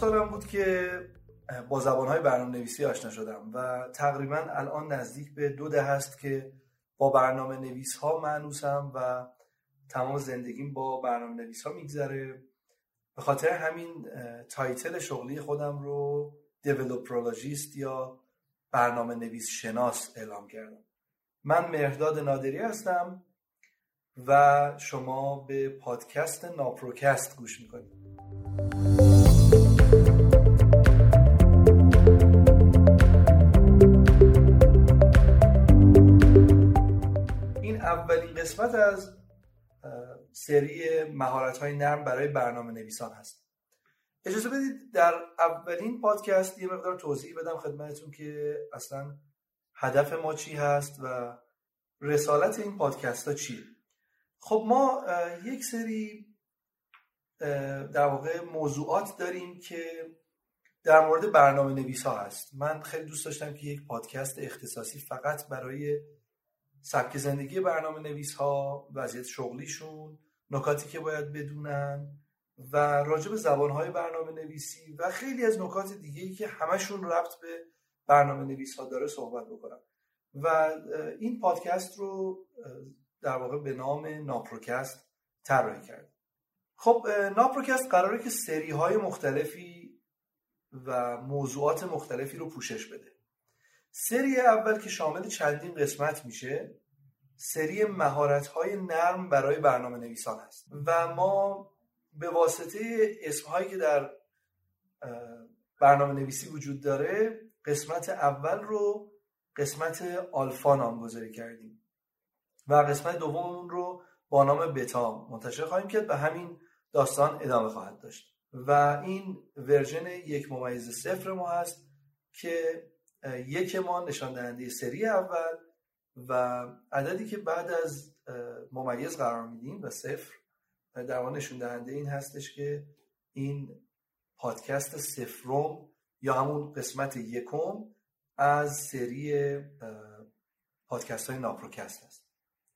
سالم بود که با زبانهای برنامه نویسی آشنا شدم و تقریبا الان نزدیک به دو دهه ست که با برنامه نویس ها مأنوسم و تمام زندگیم با برنامه نویس ها میگذره. به خاطر همین title شغلی خودم رو developerologist یا برنامه نویس شناس اعلام کردم. من مهرداد نادری هستم و شما به پادکست ناپروکست گوش می‌کنید. قسمت از سری مهارت های نرم برای برنامه نویسان هست. اجازه بدید در اولین پادکست یه مقدار توضیح بدم خدمتتون که اصلا هدف ما چی هست و رسالت این پادکست ها چیه. خب ما یک سری در واقع موضوعات داریم که در مورد برنامه نویس ها هست. من خیلی دوست داشتم که یک پادکست اختصاصی فقط برای سبک زندگی برنامه نویس ها وضعیت شغلیشون نکاتی که باید بدونن و راجع به زبانهای برنامه نویسی و خیلی از نکات دیگه ای که همشون ربط به برنامه نویس ها داره صحبت بکنم. و این پادکست رو در واقع به نام ناپروکست طراحی کرد خب ناپروکست قراره که سری های مختلفی و موضوعات مختلفی رو پوشش بده. سری اول که شامل چندین قسمت میشه سری مهارت های نرم برای برنامه نویسان هست و ما به واسطه اسم هایی که در برنامه نویسی وجود داره قسمت اول رو قسمت آلفا نامگذاری کردیم. و قسمت دوم رو با نام بتا منتشر خواهیم کرد و همین داستان ادامه خواهد داشت. و این ورژن یک ممیز صفر ما هست که یک ما نشان دهنده سری اول و عددی که بعد از ممیز قرار میدیم و صفر در واقع نشون دهنده این هستش که این پادکست سفروم یا همون قسمت یکم از سری پادکست های ناپروکست هست.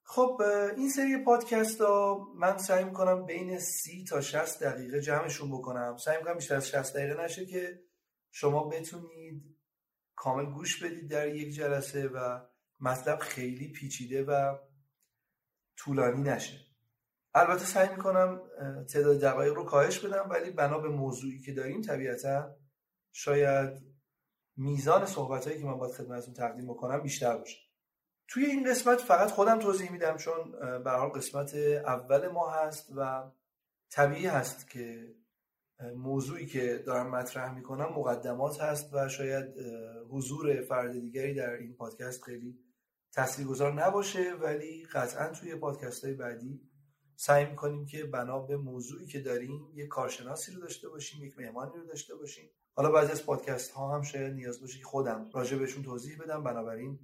خب این سری پادکست ها من سعی می‌کنم بین سی تا 60 دقیقه جمعشون بکنم. سعی می‌کنم بیشتر از 60 دقیقه نشه که شما بتونید کامل گوش بدید در یک جلسه و مطلب خیلی پیچیده و طولانی نشه. البته سعی می‌کنم تعداد دقایق رو کاهش بدم ولی بنا به موضوعی که داریم طبیعتا شاید میزان صحبت هایی که من باید خدمتتون تقدیم بکنم بیشتر باشه. توی این قسمت فقط خودم توضیح میدم چون به قسمت اول ما هست و طبیعی هست که موضوعی که دارم مطرح می‌کنم مقدمات هست و شاید حضور فرد دیگری در این پادکست خیلی تاثیرگذار نباشه ولی قطعا توی پادکست های بعدی سعی می‌کنیم که بنا به موضوعی که داریم یک کارشناسی رو داشته باشیم یک مهمانی رو داشته باشیم. حالا بعضی از پادکست ها هم شاید نیاز باشه که خودم راجع بهشون توضیح بدم. بنابراین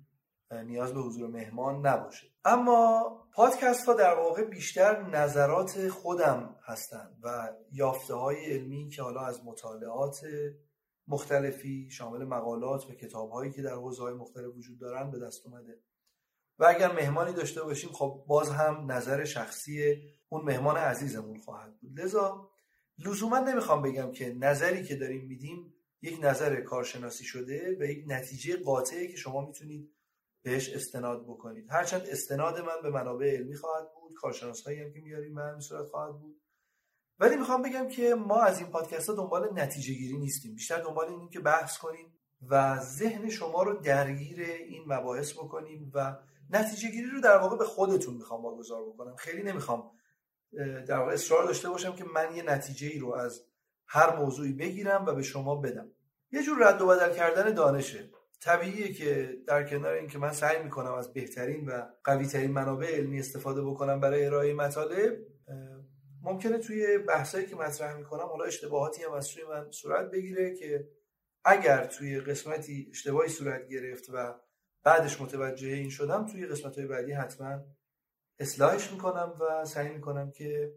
نیاز به حضور مهمان نباشه. اما پادکست ها در واقع بیشتر نظرات خودم هستند و یافته های علمی که حالا از مطالعات مختلفی شامل مقالات و کتاب هایی که در حوزه های مختلف وجود دارن به دست اومده. و اگر مهمانی داشته باشیم خب باز هم نظر شخصی اون مهمان عزیزمون خواهد بود. لذا لزوما نمی‌خوام بگم که نظری که داریم میدیم یک نظر کارشناسی شده و یک نتیجه قاطعه که شما می‌تونید بهش استناد بکنید. هرچند استناد من به منابع علمی خواهد بود کارشناس هایی هم که میاریم به همین صورت خواهد بود. ولی می‌خوام بگم که ما از این پادکست ها دنبال نتیجه گیری نیستیم. بیشتر دنبال اینیم که بحث کنیم و ذهن شما رو درگیر این مباحث بکنیم و نتیجه گیری رو در واقع به خودتون می‌خوام واگذار بکنم. خیلی نمی‌خوام در واقع اصرار داشته باشم که من یه نتیجه ای رو از هر موضوعی بگیرم و به شما بدم. یه جور رد و بدل کردن دانشه. طبیعیه که در کنار اینکه من سعی می‌کنم از بهترین و قویترین منابع علمی استفاده بکنم برای ارائه مطالب ممکنه توی بحثایی که مطرح می‌کنم حالا اشتباهاتی هم از سوی من صورت بگیره که اگر توی قسمتی اشتباهی صورت گرفت و بعدش متوجه این شدم توی قسمت های بعدی حتما اصلاحش می‌کنم و سعی می‌کنم که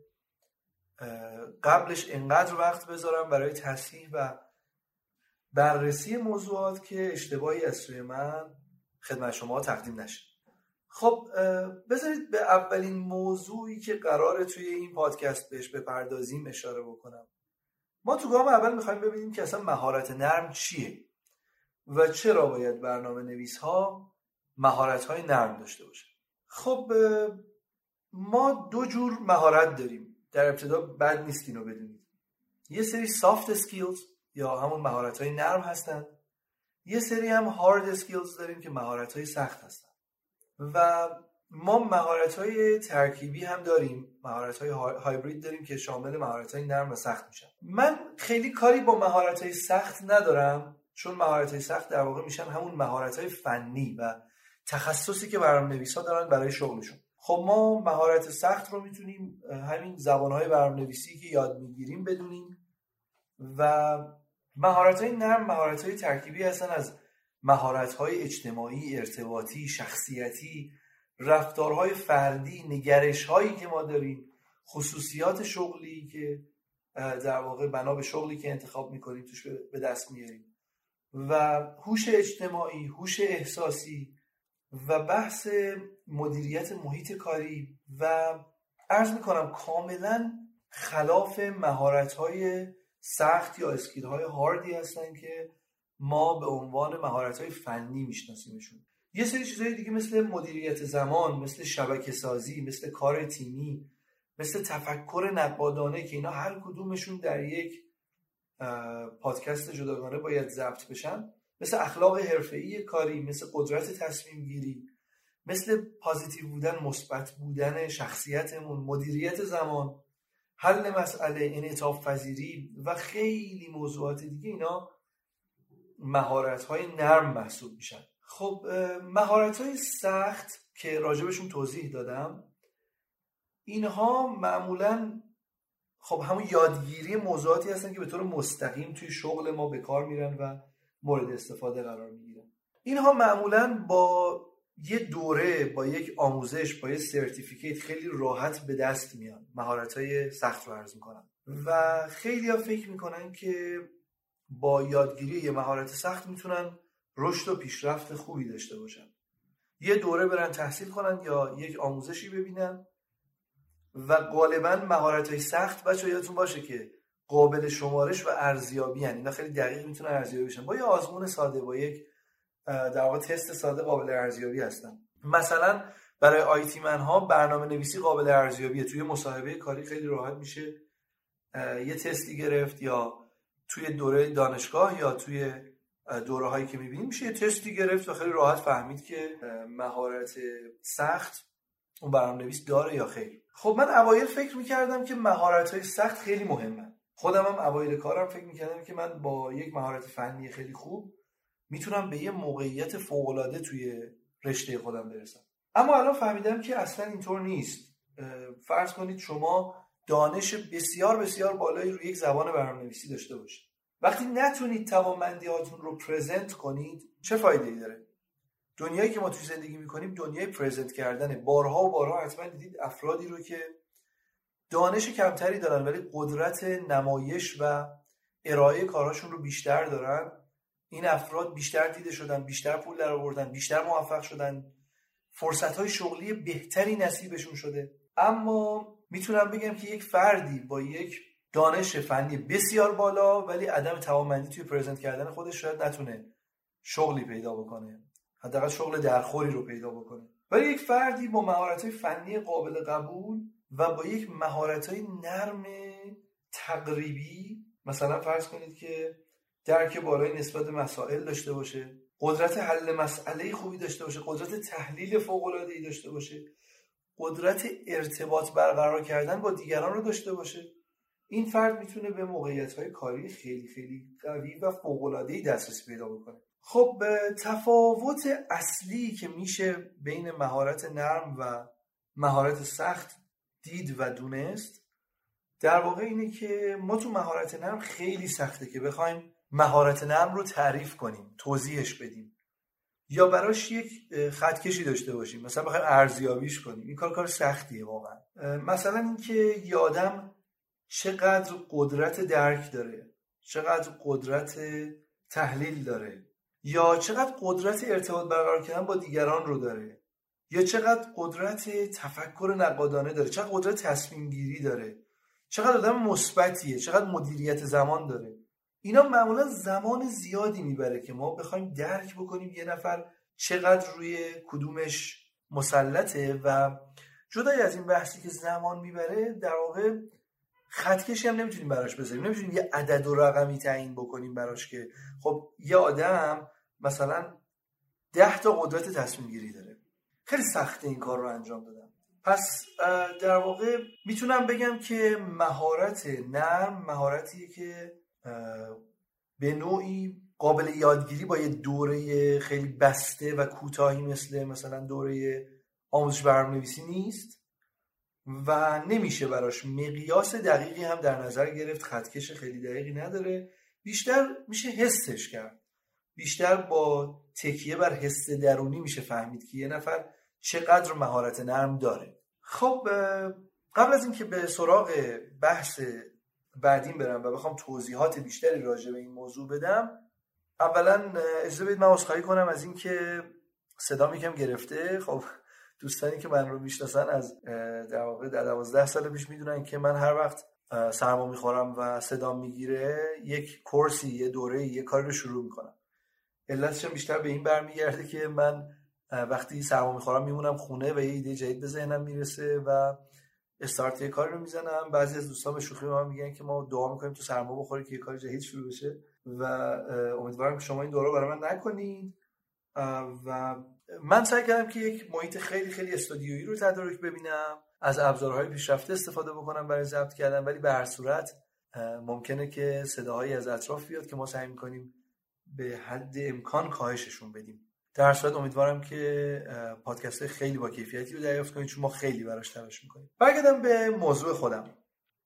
قبلش انقدر وقت بذارم برای تصحیح و بررسی موضوعات که اشتباهی از سوی من خدمت شما تقدیم نشه. خب بذارید به اولین موضوعی که قرار توی این پادکست بهش بپردازیم اشاره بکنم. ما تو گام اول می‌خوایم ببینیم که اصلا مهارت نرم چیه و چرا باید برنامه نویس ها مهارت های نرم داشته باشه. خب ما دو جور مهارت داریم. در ابتدا بد نیست اینو بدونید. یه سری soft skills یا همون مهارت های نرم هستن. یه سری هم hard skills داریم که مهارت های سخت هستن. و ما مهارت های ترکیبی هم داریم. مهارت های هایبرید داریم که شامل مهارت های نرم و سخت میشن. من خیلی کاری با مهارت های سخت ندارم چون مهارت های سخت در واقع میشن همون مهارت های فنی و تخصصی که برنامه نویس ها دارن برای شغلشون. خب ما مهارت سخت رو می‌تونیم همین زبان های برنامه نویسی که یاد می‌گیریم بدونیم و مهارت های نرم مهارت های ترکیبی هستن از مهارت های اجتماعی ارتباطی شخصیتی رفتارهای فردی نگرش هایی که ما داریم خصوصیات شغلی که در واقع بنا به شغلی که انتخاب می‌کنیم توش به دست میاریم. و هوش اجتماعی هوش احساسی و بحث مدیریت محیط کاری و عرض می‌کنم کاملا خلاف مهارت های سخت یا اسکیل های هاردی هستن که ما به عنوان مهارت های فنی میشناسیمشون. یه سری چیزهای دیگه مثل مدیریت زمان مثل شبکه سازی مثل کار تیمی مثل تفکر نقادانه که اینا هر کدومشون در یک پادکست جداگانه باید ضبط بشن. مثل اخلاق حرفه‌ای کاری مثل قدرت تصمیم گیری مثل پازیتیو بودن مثبت بودن شخصیتمون مدیریت زمان. حل مسئله انعطاف پذیری و خیلی موضوعات دیگه اینا مهارت های نرم محسوب میشن. خب مهارت های سخت که راجبشون توضیح دادم اینها معمولا خب همون یادگیری موضوعاتی هستن که به طور مستقیم توی شغل ما به کار میرن و مورد استفاده قرار می‌گیرن. اینها معمولا با یه دوره با یک آموزش با یه سرتیفیکیت خیلی راحت به دست میان. مهارت های سخت رو عرض می‌کنن و خیلی ها فکر می‌کنن که با یادگیری یه مهارت سخت می‌تونن رشد و پیشرفت خوبی داشته باشن. یه دوره برن تحصیل کنن یا یک آموزشی ببینن و غالبا مهارت های سخت بچه یادتون باشه که قابل شمارش و ارزیابی یعنی اینا خیلی دقیق می‌تونن ارزیابی بشن. با یه آزمون ساده با یک در واقع تست ساده قابل ارزیابی هستن. مثلا برای آیتی من ها برنامه نویسی قابل ارزیابیه. توی مصاحبه کاری خیلی راحت میشه یه تستی گرفت یا توی دوره دانشگاه یا توی دوره هایی که می‌بینیم میشه یه تستی گرفت و خیلی راحت فهمید که مهارت سخت اون برنامه نویس داره یا خیر. خب من اوایل فکر می‌کردم که مهارت های سخت خیلی مهمه. خودم هم اوایل کارم فکر می‌کردم که من با یک مهارت فنی خیلی خوب می‌تونم به یه موقعیت فوقالعاده توی رشته خودم برسم. اما الان فهمیدم که اصلا اینطور نیست. فرض کنید شما دانش بسیار بسیار بالایی روی یک زبان برنامه‌نویسی داشته باشید. وقتی نتونید توانمندی هاتون رو پرزنت کنید چه فایده ای داره؟ دنیایی که ما توی زندگی می‌کنیم دنیای پرزنت کردنه. بارها و بارها حتما دیدید افرادی رو که دانش کمتری دارن ولی قدرت نمایش و ارائه کارهاشون رو بیشتر دارن. این افراد بیشتر دیده شدن بیشتر پول در آوردن بیشتر موفق شدن. فرصت های شغلی بهتری نصیبشون شده. اما می‌تونم بگم که یک فردی با یک دانش فنی بسیار بالا ولی عدم توانمندی توی پرزنت کردن خودش شاید نتونه شغلی پیدا بکنه. حداقل شغل درخوری رو پیدا بکنه. ولی یک فردی با مهارت فنی قابل قبول و با یک مهارت نرم تقریبی مثلا فرض کنید که درک بالای نسبت مسائل داشته باشه. قدرت حل مسئله خوبی داشته باشه. قدرت تحلیل فوق العاده داشته باشه. قدرت ارتباط برقرار کردن با دیگران رو داشته باشه. این فرد می‌تونه به موقعیت های کاری خیلی خیلی قوی و فوق العاده دسترسی پیدا بکنه. خب تفاوت اصلی که میشه بین مهارت نرم و مهارت سخت دید و دونست در واقع اینه که ما تو مهارت نرم خیلی سخته که بخوایم مهارت نرم رو تعریف کنیم توضیحش بدیم. یا براش یک خطکشی داشته باشیم مثلا بخوایم ارزیابیش کنیم. این کار کار سختیه واقعا. مثلا اینکه یادم چقدر قدرت درک داره چقدر قدرت تحلیل داره یا چقدر قدرت ارتباط برقرار کردن با دیگران رو داره یا چقدر قدرت تفکر نقادانه داره چقدر قدرت تصمیم گیری داره چقدر آدم مثبتیه چقدر مدیریت زمان داره. اینا معمولا زمان زیادی می‌بره که ما بخوایم درک بکنیم یه نفر چقدر روی کدومش مسلطه و جدای از این بحثی که زمان می‌بره در واقع خطکشی هم نمی‌تونیم براش بذاریم. نمی‌تونیم یه عدد و رقمی تعیین بکنیم براش که خب یه آدم مثلا ده تا قدرت تصمیم گیری داره. خیلی سخته این کار رو انجام دادم پس در واقع می‌تونم بگم که مهارت نرم مهارتیه که به نوعی قابل یادگیری با یه دوره خیلی بسته و کوتاهی مثل مثلا دوره آموزش برنامه‌نویسی نیست و نمیشه براش مقیاس دقیقی هم در نظر گرفت. خطکش خیلی دقیقی نداره. بیشتر میشه حسش کرد. بیشتر با تکیه بر حس درونی میشه فهمید که یه نفر چقدر مهارت نرم داره. خب قبل از اینکه به سراغ بحث بعدین برم و بخوام توضیحات بیشتری راجع به این موضوع بدم اولا اجازه بدید من عذرخواهی کنم از اینکه صدا یکم گرفته. خب دوستانی که من رو می‌شناسن از در واقع در 12 سال پیش می‌دونن که من هر وقت سرما می‌خورم و صدا می‌گیره یک کورسی یه دوره یه کاری رو شروع می‌کنم. علتش بیشتر به این برمیگرده که من وقتی سرما می‌خورم میمونم خونه و یه ایده جدید به ذهنم می‌رسه و استارت یه کاری رو می‌زنم. بعضی از دوستان به شوخی من میگن که ما دعا می‌کنیم تو سرما بخوری که یه کار جدید شروع بشه. و امیدوارم که شما این دوره برای من نکنید. و من سعی کردم که یک محیط خیلی خیلی استودیویی رو تدارک ببینم. از ابزارهای پیشرفته استفاده بکنم برای ضبط کردن. ولی به هر صورت ممکنه که صداهایی از اطراف بیاد که ما سعی می‌کنیم به حد امکان کاهششون بدیم. در صورت امیدوارم که پادکست خیلی با کیفیتی رو دریافت کنید چون ما خیلی براش تلاش می‌کنیم. برگردم به موضوع خودم.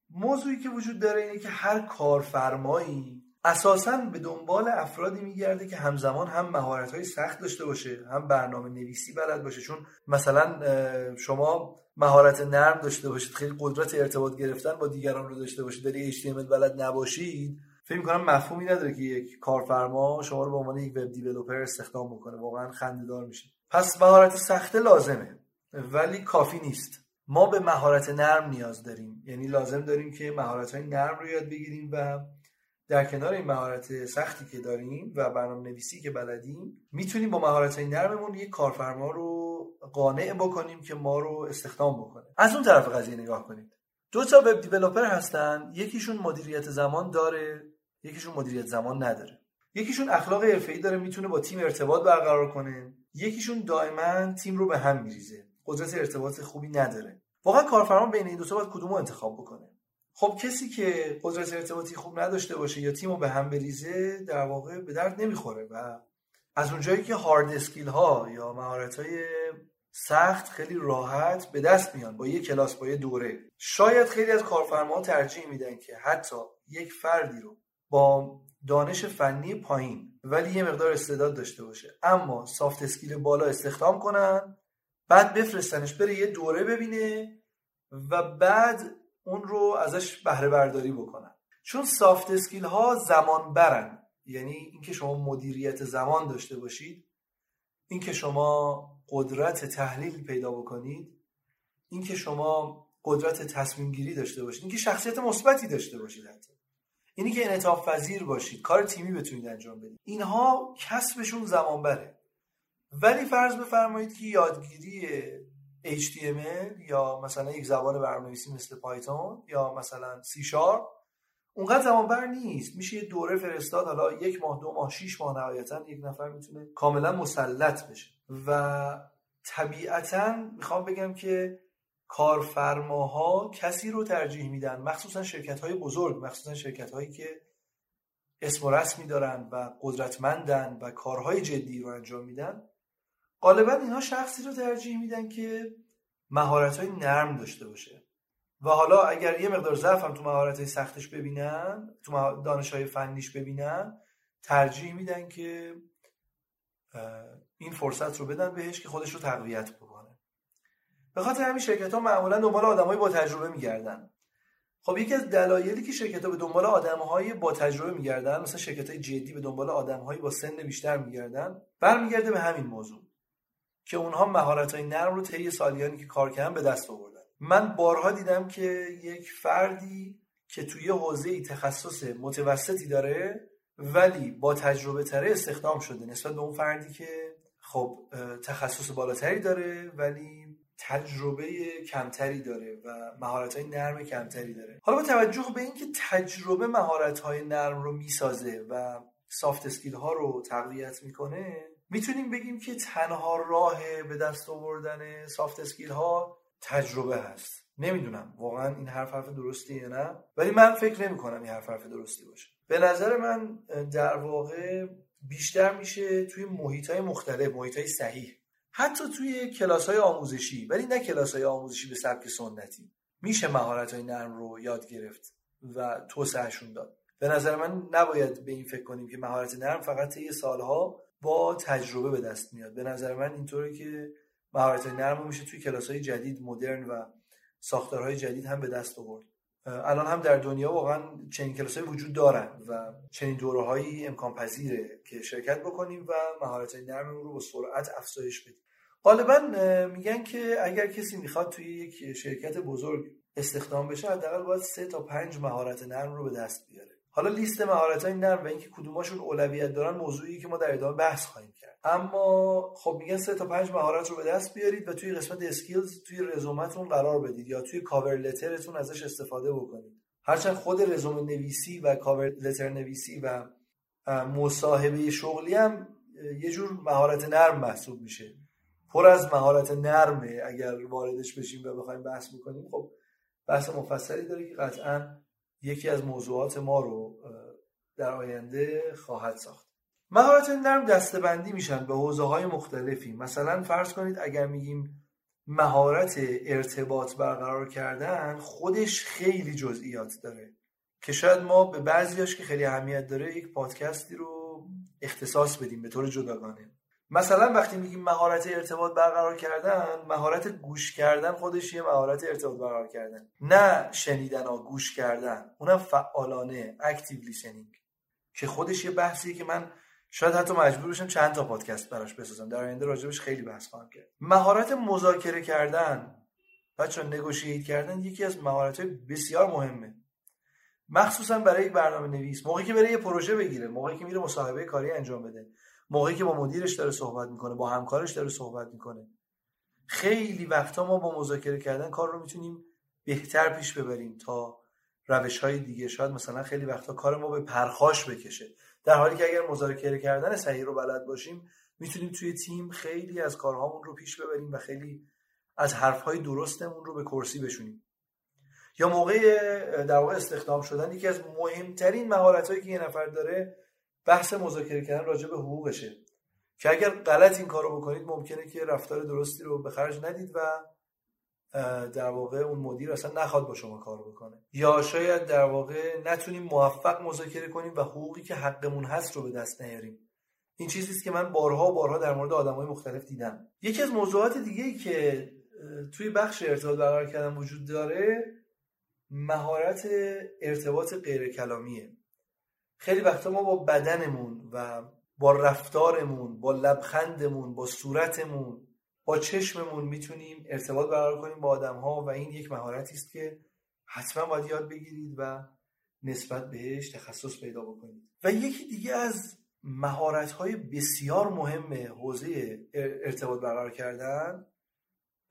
موضوعی که وجود داره اینه که هر کارفرمایی اساسا به دنبال افرادی میگرده که همزمان هم مهارت های سخت داشته باشه هم برنامه نویسی بلد باشه. چون مثلا شما مهارت نرم داشته باشید خیلی قدرت ارتباط گرفتن با دیگران رو داشته باشید داری HTML بلد نباشید فکر می‌کنم مفهومی نداره که یک کارفرما شما رو به عنوان یک وب دیولپر استخدام بکنه. واقعا خندهدار میشه. پس مهارت سخته لازمه ولی کافی نیست. ما به مهارت نرم نیاز داریم. یعنی لازم داریم که مهارت های نرم رو یاد بگیریم و در کنار این مهارت سختی که داریم و برنامه نویسی که بلدیم می‌تونیم با مهارت های نرممون یک کارفرما رو قانع بکنیم که ما رو استخدام بکنه. از اون طرف قضیه نگاه کنید. دو تا وب دیولپر هستن. یکیشون مدیریت زمان داره. یکیشون مدیریت زمان نداره. یکیشون اخلاق حرفه‌ای داره می‌تونه با تیم ارتباط برقرار کنه. یکیشون دائما تیم رو به هم میریزه. قدرت ارتباط خوبی نداره. واقعا کارفرما بین این دو تا باید کدومو انتخاب بکنه؟ خب کسی که قدرت ارتباطی خوب نداشته باشه یا تیم رو به هم بریزه در واقع به درد نمی‌خوره و از اونجایی که hard skill ها یا مهارت های سخت خیلی راحت به دست میان با یه کلاس با یه دوره. شاید خیلی از کارفرماها ترجیح میدن که حتی یک فردی رو با دانش فنی پایین ولی یه مقدار استعداد داشته باشه. اما soft skill بالا استخدام کنن بعد بفرستنش بره یه دوره ببینه و بعد اون رو ازش بهره برداری بکنن. چون سافت اسکیل ها زمان برن یعنی اینکه شما مدیریت زمان داشته باشید اینکه شما قدرت تحلیل پیدا بکنید اینکه شما قدرت تصمیم گیری داشته باشید اینکه شخصیت مثبتی داشته باشید حتی. اینی که انعطاف پذیر باشید کار تیمی بتونید انجام بدید. اینها کسبشون زمان بره ولی فرض بفرمایید که یادگیری HTML یا مثلا یک زبان برنامه‌نویسی مثل پایتون یا مثلا سی شارپ اونقدر زمان بر نیست. میشه یه دوره فرستاد حالا یک ماه دو ماه شیش ماه نهایتا یک نفر می‌تونه کاملا مسلط بشه. و طبیعتا می‌خوام بگم که کارفرماها کسی رو ترجیح میدن مخصوصا شرکت های بزرگ مخصوصا شرکت هایی که اسم و رسمی دارن و قدرتمندن و کارهای جدی رو انجام میدن غالبا اینها شخصی رو ترجیح میدن که مهارت های نرم داشته باشه. و حالا اگر یه مقدار ضعف هم تو مهارت های سختش ببینن تو دانش های فنیش ببینن ترجیح میدن که این فرصت رو بدن بهش که خودش رو تقویت بکنه. به خاطر همین شرکت ها معمولا دنبال آدمای با تجربه میگردن. خب یکی از دلایلی که شرکت ها به دنبال آدمهای با تجربه میگردن مثلا شرکت های جدی به دنبال آدمهایی با سن بیشتر میگردن برمیگرده به همین موضوع که اونها مهارت های نرم رو طی سالیانی که کار کردن به دست آوردن. من بارها دیدم که یک فردی که توی حوزه تخصص متوسطی داره ولی با تجربه تره استخدام شده نسبت به اون فردی که خب تخصص بالاتری داره ولی تجربه کمتری داره و مهارت های نرم کمتری داره. حالا با توجه به اینکه تجربه مهارت های نرم رو می‌سازه و soft skill ها رو تقویت می‌کنه می‌تونیم بگیم که تنها راه به دست آوردن soft skill ها تجربه هست. نمی‌دونم واقعا این حرف حرف درستی یا نه ولی من فکر نمی کنم این حرف حرف درستی باشه. به نظر من در واقع بیشتر میشه توی محیط های مختلف محیط های صحیح حتی توی کلاس های آموزشی ولی نه کلاس های آموزشی به سبک سنتی. میشه مهارت های نرم رو یاد گرفت و توسعهشون داد. به نظر من نباید به این فکر کنیم که مهارت نرم فقط یه سالها با تجربه به دست میاد. به نظر من اینطوره که مهارت نرم میشه توی کلاس های جدید مدرن و ساختارهای جدید هم به دست آورد. الان هم در دنیا واقعا چنین کلاس وجود دارن و چنین دوره امکان پذیره که شرکت بکنیم و مهارت نرم رو با سرعت افزایش بدیم. غالبا میگن که اگر کسی می‌خواد توی یک شرکت بزرگ استخدام بشه حداقل باید سه تا پنج مهارت نرم رو به دست بیاره. حالا لیست مهارت های نرم و اینکه کدوماشون اولویت دارن موضوعی که ما در ادامه بحث خواهیم کرد. اما خب میگن سه تا پنج مهارت رو به دست بیارید و توی قسمت skills توی رزومتون قرار بدید یا توی cover letter تون ازش استفاده بکنید. هرچند خود رزومه نویسی و cover letter نویسی و مصاحبه شغلی هم یه جور مهارت نرم محسوب میشه. پر از مهارت نرمه اگر واردش بشیم و بخوایم بحث بکنیم. خب بحث مفصلی داره که قطعا یکی از موضوعات ما رو در آینده خواهد ساخت. مهارت نرم دستبندی میشن به حوزه های مختلفی. مثلا فرض کنید اگر میگیم مهارت ارتباط برقرار کردن خودش خیلی جزئیات داره. که شاید ما به بعضیاش که خیلی اهمیت داره یک پادکستی رو اختصاص بدیم به طور جداگانه. مثلا وقتی میگیم مهارت ارتباط برقرار کردن مهارت گوش کردن خودش یه مهارت ارتباط برقرار کردن نه شنیدن ها گوش کردن. اونم فعالانه اکتیو لیسنینگ که خودش یه بحثیه که من شاید حتی مجبور بشم چند تا پادکست براش بسازم. در آینده راجبش خیلی بحث خواهم کرد. مهارت مذاکره کردن. بچه نگوشیت کردن یکی از مهارت های بسیار مهمه. مخصوصا برای برنامه نویس موقعی که برای یه پروژه بگیره موقعی که میره مصاحبه کاری انجام بده. موقعی که با مدیرش داره صحبت می‌کنه با همکارش داره صحبت می‌کنه. خیلی وقتا ما با مذاکره کردن کار رو می‌تونیم بهتر پیش ببریم تا روش های دیگه. شاید مثلا خیلی وقتا کار ما به پرخاش بکشه. در حالی که اگر مذاکره کردن صحیح رو بلد باشیم می‌تونیم توی تیم خیلی از کارهامون رو پیش ببریم و خیلی از حرفهای درستمون رو به کرسی بشونیم. یا موقع در واقع استخدام شدن یکی از مهمترین مهارت هایی که یه نفر داره بحث مذاکره کردن راجع به حقوقشه. که اگر غلط این کارو بکنید ممکنه که رفتار درستی رو به خرج ندید و در واقع اون مدیر اصلا نخواد با شما کار بکنه. یا شاید در واقع نتونیم موفق مذاکره کنیم و حقوقی که حقمون هست رو به دست نیاریم. این چیزی است که من بارها و بارها در مورد آدمای مختلف دیدم. یکی از موضوعات دیگه که توی بخش ارتباط برقرار کردن وجود داره مهارت ارتباط غیر کلامیه خیلی وقتا ما با بدنمون و با رفتارمون با لبخندمون با صورتمون با چشممون می‌تونیم ارتباط برقرار کنیم با آدم ها و این یک مهارتی است که حتما باید یاد بگیرید و نسبت بهش تخصص پیدا بکنید. و یکی دیگه از مهارت های بسیار مهم حوزه ارتباط برقرار کردن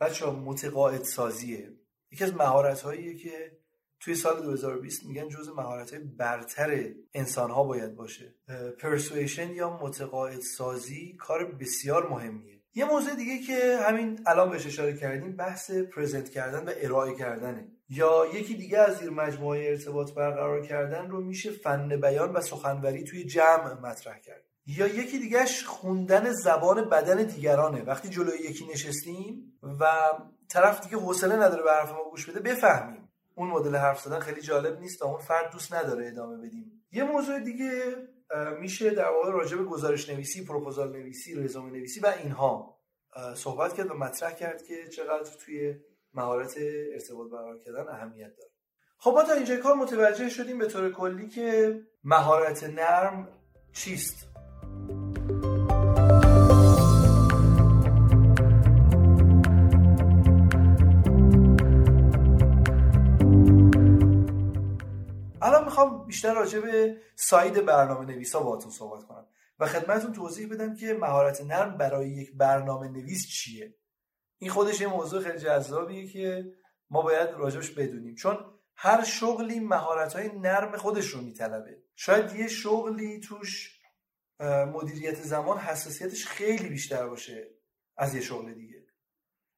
بچه متقاعد سازیه یکی از مهارت هاییه که توی سال 2020 میگن جز مهارت های برتر انسان ها باید باشه. پرسویشن یا متقاعد سازی کار بسیار مهمیه. یه موضوع دیگه که همین الان بهش اشاره کردیم بحث پرزنت کردن و ارائه کردنه. یا یکی دیگه از زیر مجموعه ارتباط برقرار کردن رو میشه فن بیان و سخنوری توی جمع مطرح کرد. یا یکی دیگهش خوندن زبان بدن دیگرانه. وقتی جلوی یکی نشستیم و طرف دیگه حوصله نداره به حرف ما گوش بده بفهمیم. اون مدل حرف زدن خیلی جالب نیست و اون فرد دوست نداره ادامه بدیم. یه موضوع دیگه میشه در واقع راجع به گزارش نویسی پروپوزال نویسی رزومه نویسی و اینها صحبت کرد و مطرح کرد که چقدر توی مهارت ارتباط برقرار کردن اهمیت داره. خب ما تا اینجا کار متوجه شدیم به طور کلی که مهارت نرم چیست. بیشتر راجع به ساید برنامه نویسا باهاتون صحبت کنم و خدمتتون توضیح بدم که مهارت نرم برای یک برنامه نویس چیه. این خودش یه موضوع خیلی جذابیه که ما باید راجبش بدونیم. چون هر شغلی مهارت های نرم خودش رو میطلبه. شاید یه شغلی توش مدیریت زمان حساسیتش خیلی بیشتر باشه از یه شغل دیگه.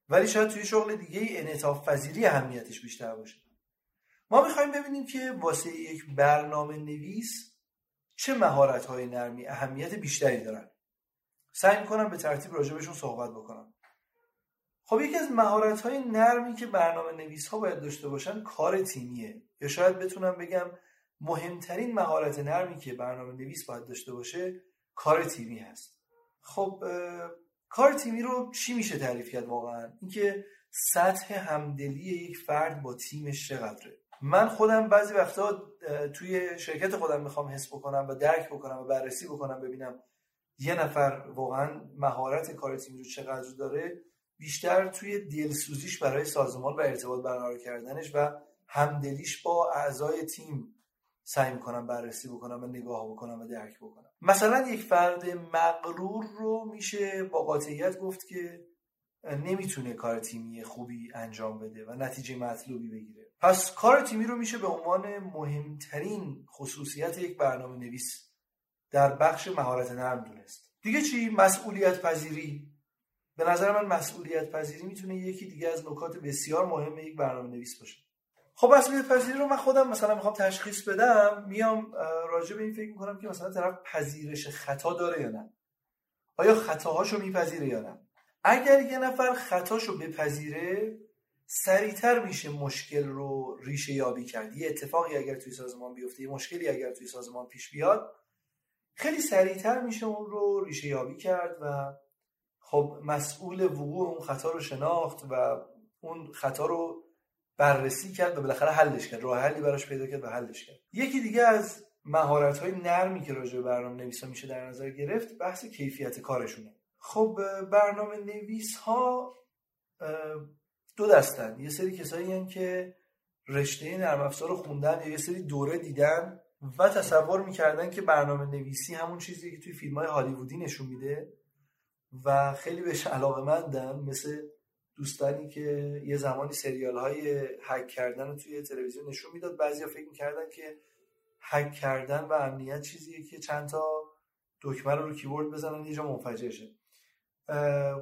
ولی شاید توی شغل دیگه انعطاف پذیری اهمیتش بیشتر باشه. ما می‌خوایم ببینیم که واسه یک برنامه نویس چه مهارت های نرمی اهمیت بیشتری دارن. سعی می‌کنم به ترتیب راجبشون صحبت بکنم. خب یکی از مهارت های نرمی که برنامه نویس ها باید داشته باشن کار تیمیه. یا شاید بتونم بگم مهمترین مهارت نرمی که برنامه نویس باید داشته باشه کار تیمی هست. خب کار تیمی رو چی میشه تعریف کرد واقعا؟ اینکه سطح همدلی یک فرد با تیمش چقدره؟ من خودم بعضی وقتا توی شرکت خودم می‌خوام حس بکنم و درک بکنم و بررسی بکنم ببینم یه نفر واقعا مهارت کار تیمی رو چقدر داره. بیشتر توی دلسوزیش برای سازمان و ارتباط برقرار کردنش و همدلیش با اعضای تیم سعی می‌کنم بررسی بکنم و نگاه بکنم و درک بکنم. مثلا یک فرد مغرور رو میشه با قاطعیت گفت که نمی‌تونه کار تیمی خوبی انجام بده و نتیجه مطلوبی بگیره. پس کار تیمی رو میشه به عنوان مهمترین خصوصیت یک برنامه نویس در بخش مهارت نرم دونست. دیگه چی؟ مسئولیت پذیری به نظر من مسئولیت پذیری می‌تونه یکی دیگه از نکات بسیار مهم یک برنامه نویس باشه. خب مسئولیت پذیری رو من خودم مثلا می‌خوام تشخیص بدم میام راجع به این فکر می‌کنم که مثلا طرف پذیرش خطا داره یا نه؟ آیا خطاهاشو میپذیره یا نه؟ اگر یه نفر خطاشو بپذیره سریعتر میشه مشکل رو ریشه یابی کرد. یه اتفاقی اگر توی سازمان بیفته یه مشکلی اگر توی سازمان پیش بیاد خیلی سریعتر میشه اون رو ریشه یابی کرد و خب مسئول وقوع اون خطا رو شناخت و اون خطا رو بررسی کرد و بالاخره حلش کرد. راه حلی براش پیدا کرد و حلش کرد. یکی دیگه از مهارت های نرمی که راجع به برنامه نویسا میشه در نظر گرفت بحث کیفیت کارشونه. خب برنامه نویس ها دو دستن. یه سری کسایی هن که رشته نرم افزار رو خوندن یه سری دوره دیدن و تصور می‌کردن که برنامه نویسی همون چیزی که توی فیلم های هالیوودی نشون میده و خیلی بهش علاقه مندن مثل دوستانی که یه زمانی سریال های حک کردن رو توی تلویزیون نشون می‌داد. بعضیا فکر می‌کردن که حک کردن و امنیت چیزیه که چند تا دکمه رو رو کیبورد بزنن یه جا منفجر شه.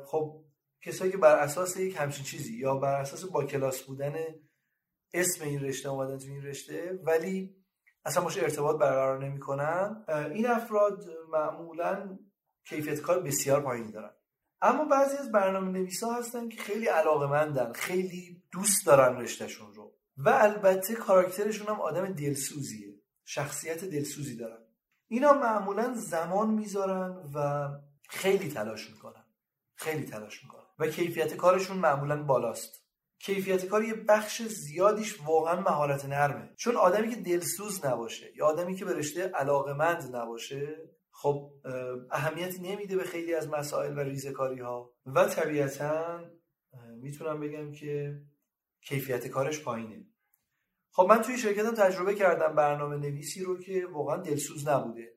خب کسایی که بر اساس یک همچین چیزی یا بر اساس با کلاس بودن اسم این رشته اومدن تو این رشته ولی اصلا باشه ارتباط برقرار نمی‌کنن این افراد معمولا کیفیت کار بسیار پایینی دارن. اما بعضی از برنامه نویسا هستن که خیلی علاقه مندن خیلی دوست دارن رشتهشون رو. و البته کاراکترشون هم آدم دلسوزیه شخصیت دلسوزی دارن. اینا معمولا زمان می‌ذارن و خیلی تلاش می‌کنن. خیلی تلاش می‌کنن و کیفیت کارشون معمولا بالاست. کیفیت کار یه بخش زیادیش واقعا مهارت نرمه. چون آدمی که دلسوز نباشه یا آدمی که به رشته علاقمند نباشه خب اهمیتی نمیده به خیلی از مسائل و ریزکاری ها و طبیعتا می‌تونم بگم که کیفیت کارش پایینه. خب من توی شرکتم تجربه کردم برنامه نویسی رو که واقعا دلسوز نبوده.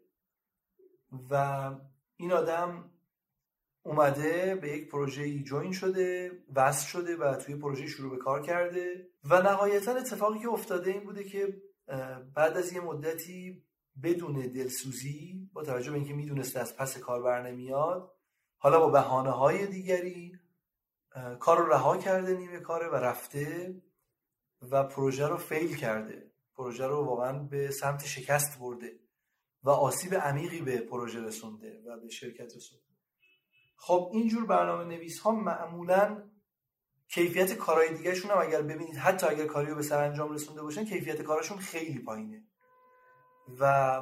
و این آدم اومده به یک پروژه جوین شده وصل شده و توی پروژه شروع به کار کرده. و نهایتا اتفاقی که افتاده این بوده که بعد از یه مدتی بدون دلسوزی با توجه به اینکه می‌دونسته از پس کار بر نمیاد حالا با بهانه های دیگری کار رو رها کرده نیمه کاره و رفته و پروژه رو فیل کرده. پروژه رو واقعا به سمت شکست برده و آسیب عمیقی به پروژه رسونده و به شرکت رسونده. خب اینجور برنامه نویس ها معمولا کیفیت کارهای دیگهشون هم اگر ببینید حتی اگر کاری رو به سرانجام رسونده باشن کیفیت کارشون خیلی پایینه. و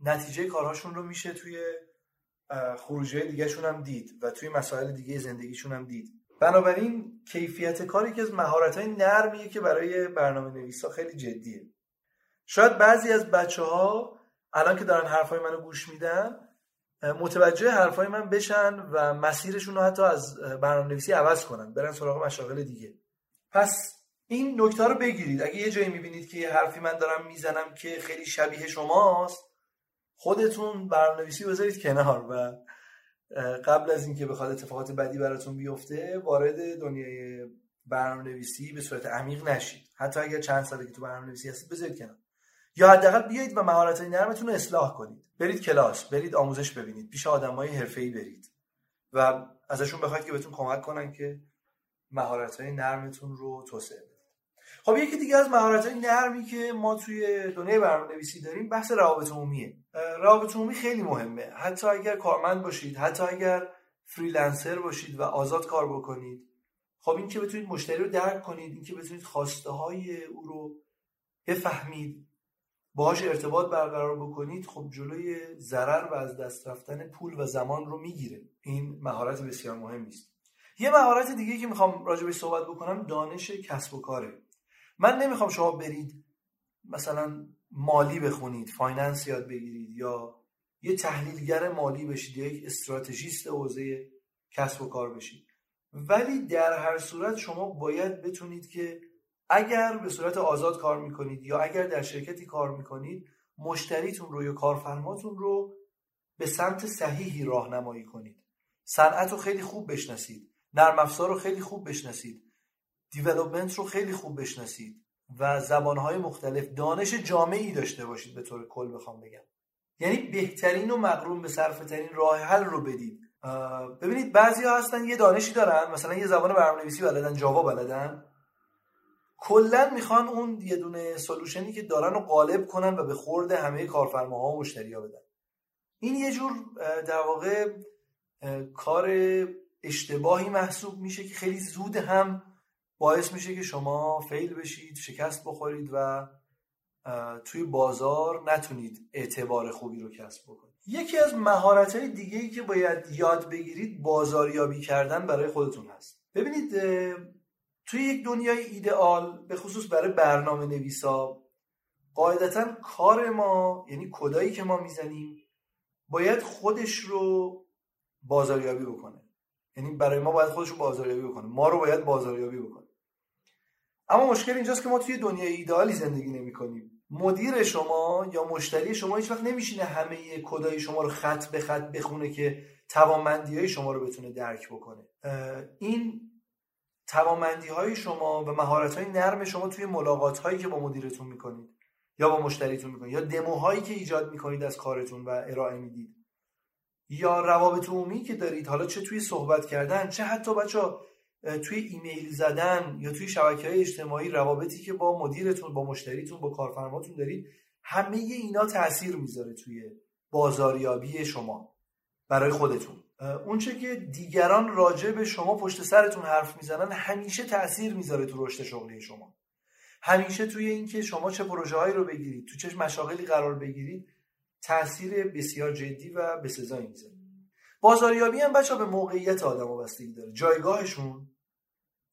نتیجه کارهاشون رو میشه توی خروجی دیگهشون هم دید و توی مسائل دیگه زندگیشون هم دید. بنابراین کیفیت کاری که از مهارت های نرمیه که برای برنامه نویسا خیلی جدیه. شاید بعضی از بچه ها الان که دارن حرفای منو گوش میدن متوجه حرفای من بشن و مسیرشون رو حتی از برنامه نویسی عوض کنن برن سراغ مشاغل دیگه. پس این نکته رو بگیرید. اگه یه جایی می‌بینید که یه حرفی من دارم می‌زنم که خیلی شبیه شماست خودتون برنامه‌نویسی بذارید کنار و قبل از اینکه بخواد اتفاقات بدی براتون بیفته وارد دنیای برنامه نویسی به صورت عمیق نشید. حتی اگر چند ساله که تو برنامه نویسی هستید بذارید کنار. یا حداقل بیایید و مهارت نرمتون رو اصلاح کنید. برید کلاس برید آموزش ببینید پیش آدمای حرفه‌ای برید و ازشون بخواید که بهتون کمک کنن که مهارت های نرمتون رو توسعه بدید. خب یکی دیگه از مهارت های نرمی که ما توی دنیای برنامه نویسی داریم بحث روابط عمومیه. روابط عمومی خیلی مهمه. حتی اگر کارمند باشید حتی اگر فریلنسر باشید و آزاد کار بکنید خب این که بتونید مشتری رو درک کنید این که بتونید خواسته های او رو بفهمید باهاش ارتباط برقرار بکنید خب جلوی ضرر و از دست رفتن پول و زمان رو می‌گیره. این مهارت بسیار مهمی است یه مهارت دیگه که می‌خوام راجبش صحبت بکنم دانش کسب و کاره. من نمی‌خوام شما برید مثلا مالی بخونید finance یاد بگیرید یا یه تحلیلگر مالی بشید یا یک استراتژیست حوزه کسب و کار بشید. ولی در هر صورت شما باید بتونید که اگر به صورت آزاد کار می‌کنید یا اگر در شرکتی کار می‌کنید مشتریتون رو یا کارفرماتون رو به سمت صحیحی راهنمایی کنید. صنعت رو خیلی خوب بشناسید. نرم افزار رو خیلی خوب بشناسید. دیولوپمنت رو خیلی خوب بشناسید. و زبانهای مختلف. دانش جامعی داشته باشید به طور کل بخوام بگم. یعنی بهترین و مقرون به صرفه ترین راه حل رو بدید. ببینید بعضی ها هستن یه دانشی دارن. مثلا یه زبان برنامه‌نویسی بلدن جاوا بلدن. کلا می‌خوان اون یه دونه سولوشنی که دارن رو غالب کنن و به خورد همه کارفرماها و مشتریا بدن. این یه جور در واقع کار اشتباهی محسوب میشه که خیلی زود هم باعث میشه که شما فیل بشید شکست بخورید و توی بازار نتونید اعتبار خوبی رو کسب بکنید. یکی از مهارت های دیگه ای که باید یاد بگیرید بازاریابی کردن برای خودتون هست. ببینید توی یک دنیای ایدئال به خصوص برای برنامه نویسا قاعدتا کار ما یعنی کدایی که ما می‌زنیم باید خودش رو بازاریابی بکنه. یعنی برای ما باید خودش رو بازاریابی بکنه. ما رو باید بازاریابی بکنه. اما مشکل اینجاست که ما توی دنیای ایدئالی زندگی نمی کنیم مدیر شما یا مشتری شما هیچ وقت نمیشینه همه کدای شما رو خط به خط بخونه که توانمندی های شما رو بتونه درک بکنه. این توانمندی های شما و مهارت های نرم شما توی ملاقات هایی که با مدیرتون می‌کنید یا با مشتریتون می‌کنید یا دموهایی که ایجاد می‌کنید از کارتون و ارائه می‌دید. یا روابط عمومی که دارید حالا چه توی صحبت کردن چه حتی بچه توی ایمیل زدن یا توی شبکه های اجتماعی روابطی که با مدیرتون با مشتریتون با کارفرماتون دارید همه اینا تاثیر می‌ذاره توی بازاریابی شما برای خودتون. اونچه که دیگران راجع به شما پشت سرتون حرف می‌زنن همیشه تاثیر می‌ذاره تو رشد شغلی شما. همیشه توی اینکه شما چه پروژه هایی رو بگیرید تو چه مشاغلی قرار بگیرید تاثیر بسیار جدی و بسزایی می‌ذاره. بازاریابی هم بچه به موقعیت آدم بستگی داره. جایگاهشون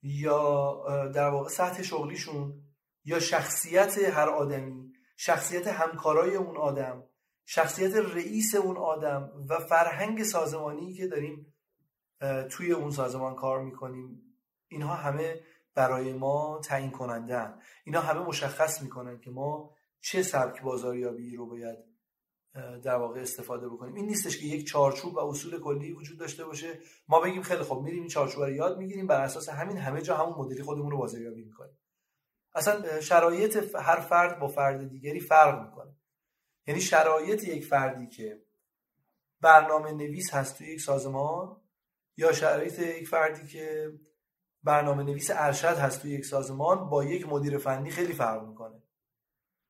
یا در واقع سطح شغلیشون یا شخصیت هر آدمی شخصیت همکارای اون آدم شخصیت رئیس اون آدم و فرهنگ سازمانی که داریم توی اون سازمان کار می‌کنیم اینها همه برای ما تعیین کنندن اینا همه مشخص می‌کنن که ما چه سبک بازاریابی رو باید در واقع استفاده بکنیم. این نیستش که یک چارچوب و اصول کلی وجود داشته باشه. ما بگیم خیلی خب میریم این چارچوب رو یاد می‌گیریم بر اساس همین همه جا همون مدلی خودمون رو بازاریابی می‌کنیم. اصلا شرایط هر فرد با فرد دیگری فرق می‌کنه. یعنی شرایط یک فردی که برنامه نویس هست توی یک سازمان یا شرایط یک فردی که برنامه نویس ارشد هست توی یک سازمان با یک مدیر فنی خیلی فرق می‌کنه.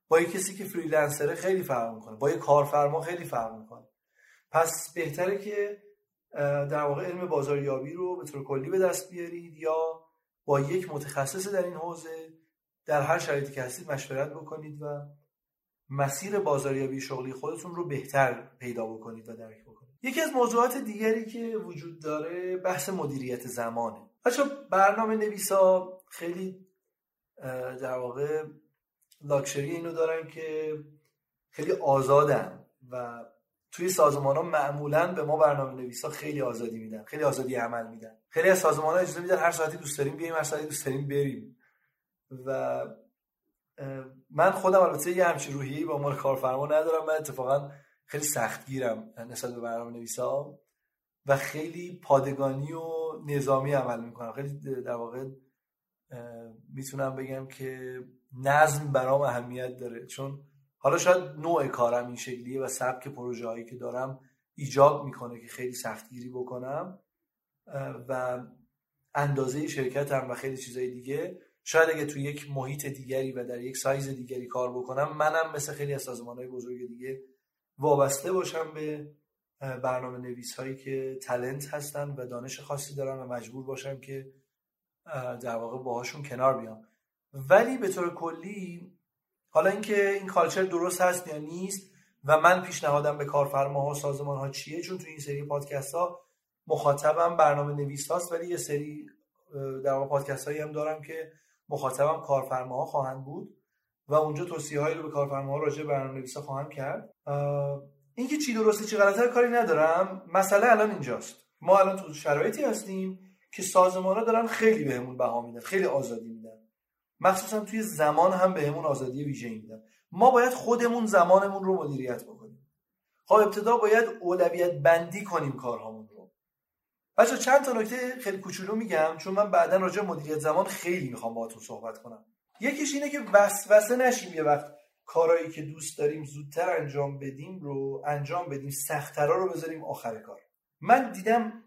با یک کسی که فریلنسره خیلی فرق می‌کنه. با یک کارفرما خیلی فرق می‌کنه. پس بهتره که در واقع علم بازاریابی رو به طور کلی به دست بیارید یا با یک متخصص در این حوزه در هر شرایطی که هستید مشورت بکنید و مسیر بازاریابی شغلی خودتون رو بهتر پیدا بکنید و درک بکنید. یکی از موضوعات دیگری که وجود داره بحث مدیریت زمانه. بچه برنامه نویسا خیلی در واقع لاکشری اینو دارن که خیلی آزادن و توی سازمان ها معمولا به ما برنامه نویسا خیلی آزادی میدن خیلی آزادی عمل میدن. خیلی از سازمان ها اجازه میدن هر ساعتی دوست داریم بیایم هر ساعتی دوست داریم بریم. و من خودم البته یه همچین روحیه‌ای با عنوان کارفرما ندارم. من اتفاقا خیلی سختگیرم نسبت به برنامه نویسا و خیلی پادگانی و نظامی عمل می‌کنم. خیلی در واقع می‌تونم بگم که نظم برام اهمیت داره. چون حالا شاید نوع کارم این شکلیه و سبک پروژه هایی که دارم ایجاب می‌کنه که خیلی سختگیری بکنم و اندازه شرکتم و خیلی چیزای دیگه شاید اگه تو یک محیط دیگری و در یک سایز دیگری کار بکنم منم مثل خیلی از سازمان های بزرگ دیگه وابسته باشم به برنامه نویس هایی که تلنت هستن و دانش خاصی دارن و مجبور باشم که در واقع باهاشون کنار بیام. ولی به طور کلی حالا اینکه این کالچر درست هست یا نیست و من پیشنهادم به کارفرماها و سازمان ها چیه چون تو این سری پادکست ها مخاطبم برنامه نویس هاست ولی یه سری در واقع پادکست هایی هم دارم که مخاطبم کارفرماها خواهند بود و اونجا توصیه هایی رو به کارفرماها راجع به برنامه نویسا خواهم کرد. اینکه چی درسته چی غلطه کاری ندارم. مسئله الان اینجاست. ما الان تو شرایطی هستیم که سازمان ها دارن خیلی بهمون بها میدن خیلی آزادی میدن. مخصوصا توی زمان هم بهمون آزادی ویژه میدن. ما باید خودمون زمانمون رو مدیریت بکنیم. خب ابتدا باید اولویت بندی کنیم کارهامون بچه چند تا نکته خیلی کوچولو میگم چون من بعدا راجع مدیریت زمان خیلی می‌خوام باهاتون صحبت کنم. یکیش اینه که وسوسه نشیم یه وقت کارهایی که دوست داریم زودتر انجام بدیم رو انجام بدیم سختترا رو بذاریم آخر کار. من دیدم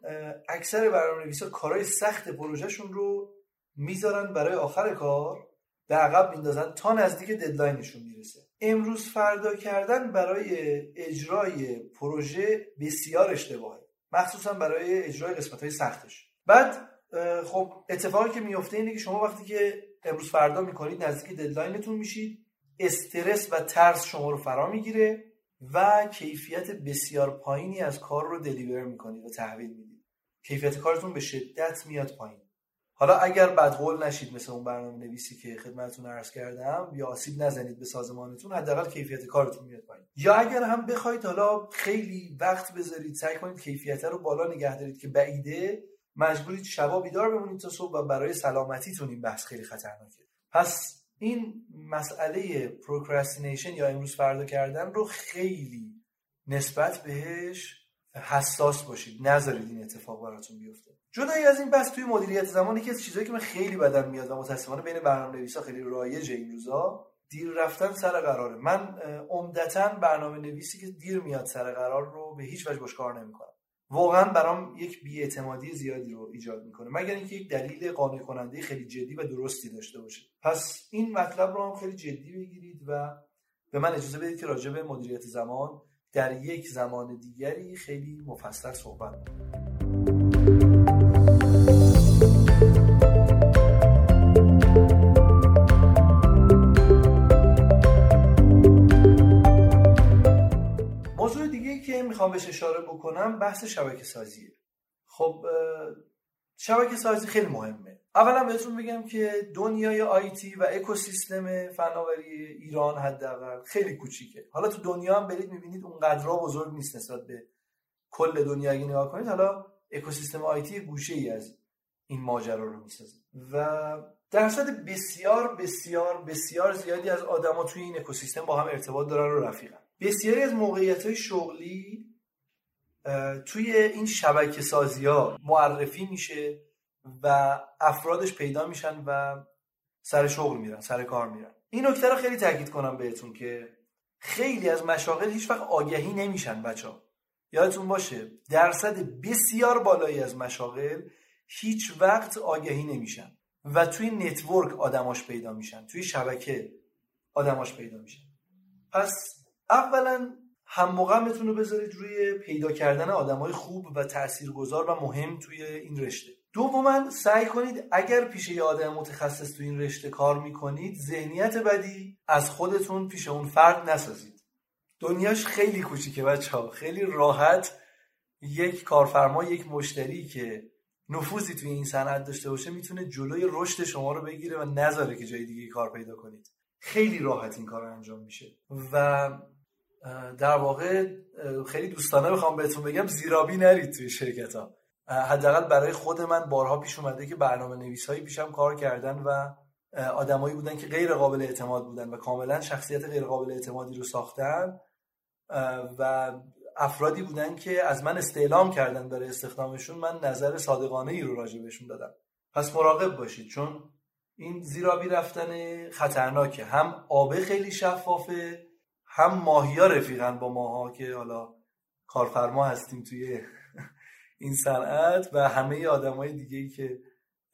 اکثر برنامه نویسا کارهای سخت پروژهشون رو می‌ذارن برای آخر کار به عقب میندازن تا نزدیک ددلاینشون می‌رسه. امروز فردا کردن برای اجرای پروژه بسیار اشتباهه. مخصوصا برای اجرای قسمت های سختش. بعد خب اتفاقی که میفته اینه که شما وقتی که امروز فردا می‌کنید نزدیک deadline تون میشید استرس و ترس شما رو فرا می‌گیره و کیفیت بسیار پایینی از کار رو deliver می‌کنید و تحویل می‌دید. کیفیت کارتون به شدت میاد پایین. حالا اگر بدقول نشید مثل اون برنامه نویسی که خدمتتون عرض کردم یا آسیب نزنید به سازمانتون حداقل کیفیت کارتون میاد پایین. یا اگر هم بخواید حالا خیلی وقت بذارید سعی کنید کیفیت رو بالا نگه دارید که بعیده مجبورید شبا بیدار بمونید تا صبح و برای سلامتیتون این بحث خیلی خطرناکه. پس این مسئله procrastination یا امروز فردا کردن رو خیلی نسبت بهش حساس باشید. نذارید این اتفاق براتون بیفته. جدای از این بحث توی مدیریت زمانی که از چیزایی که من خیلی بدم میاد و متاسفانه بین برنامه نویسا خیلی رایجه این روزا دیر رفتن سر قراره. من عمدتا برنامه نویسی که دیر میاد سر قرار رو به هیچ وجه باش کار نمی‌کنم. واقعا برام یک بیاعتمادی زیادی رو ایجاد می‌کنه. مگر اینکه یک دلیل قانع کننده خیلی جدی و درستی داشته باشه. پس این مطلب رو هم خیلی جدی بگیرید و به من اجازه بدید که راجع به مدیریت زمان در یک زمان دیگری خیلی مفصل صحبت کنم که می‌خوام بهش اشاره بکنم بحث شبکه سازیه خب شبکه سازی خیلی مهمه. اولا بهتون بگم که دنیای آیتی و اکوسیستم فناوری ایران حداقل خیلی کوچیکه. حالا تو دنیا هم برید می‌بینید اونقدرها بزرگ نیست نسبت به کل دنیا اگه نگاه کنید. حالا اکوسیستم آیتی گوشه ای از این ماجرا رو می‌سازه. و درصد بسیار بسیار بسیار زیادی از آدما توی این اکوسیستم با هم ارتباط دارن و رفیقن. بسیاری از موقعیت های شغلی توی این شبکه سازی ها معرفی میشه و افرادش پیدا میشن و سر شغل میرن سر کار میرن این نکته رو خیلی تاکید کنم بهتون که خیلی از مشاغل هیچ وقت آگهی نمیشن بچه. یادتون باشه درصد بسیار بالایی از مشاغل هیچ وقت آگهی نمیشن و توی نتورک آدماش پیدا میشن توی شبکه آدماش پیدا میشن پس اولا هم موقعتون رو بذارید روی پیدا کردن آدم های خوب و تاثیرگذار و مهم توی این رشته. دوما سعی کنید اگر پیش یه آدم متخصص توی این رشته کار می‌کنید ذهنیت بدی از خودتون پیش اون فرد نسازید. دنیاش خیلی کوچیکه بچه ها خیلی راحت یک کارفرما یک مشتری که نفوذی توی این صنعت داشته باشه می‌تونه جلوی رشد شما رو بگیره و نذاره که جای دیگه کار پیدا کنید. خیلی راحت این کار انجام میشه. و در واقع خیلی دوستانه بخوام بهتون بگم زیرابی نرید توی شرکت ها حداقل برای خود من بارها پیش اومده که برنامه نویس هایی پیشم کار کردن و آدمایی بودن که غیر قابل اعتماد بودن و کاملا شخصیت غیر قابل اعتمادی رو ساختن و افرادی بودن که از من استعلام کردن برای استخدامشون من نظر صادقانه ای رو راجع بهشون دادم. پس مراقب باشید چون این زیرابی رفتن خطرناکه. هم آبه خیلی شفافه هم ماهیا رفیقن با ماها که حالا کارفرما هستیم توی این صنعت و همه آدمای دیگه که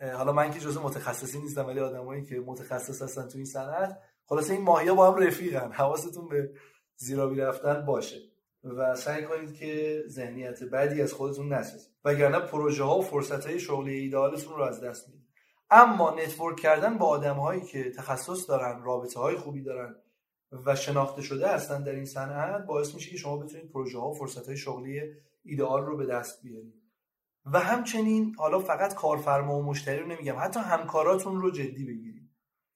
حالا من که جزء متخصصی نیستم ولی آدمایی که متخصص هستن توی این صنعت خلاصه این ماهیا با هم رفیقن حواستون به زیرابی رفتن باشه و سعی کنید که ذهنیت بدی از خودتون نسازید. وگرنه پروژه ها و فرصت های شغلی ایدالتون رو از دست می‌دید. اما نتورک کردن با آدم هایی که تخصص دارن رابطه های خوبی دارن و شناخته شده هستن در این صنعت باعث میشه که شما بتونید پروژه ها و فرصت های شغلی ایدئال رو به دست بیارید. و همچنین حالا فقط کارفرما و مشتری رو نمیگم حتی همکاراتون رو جدی بگیرید.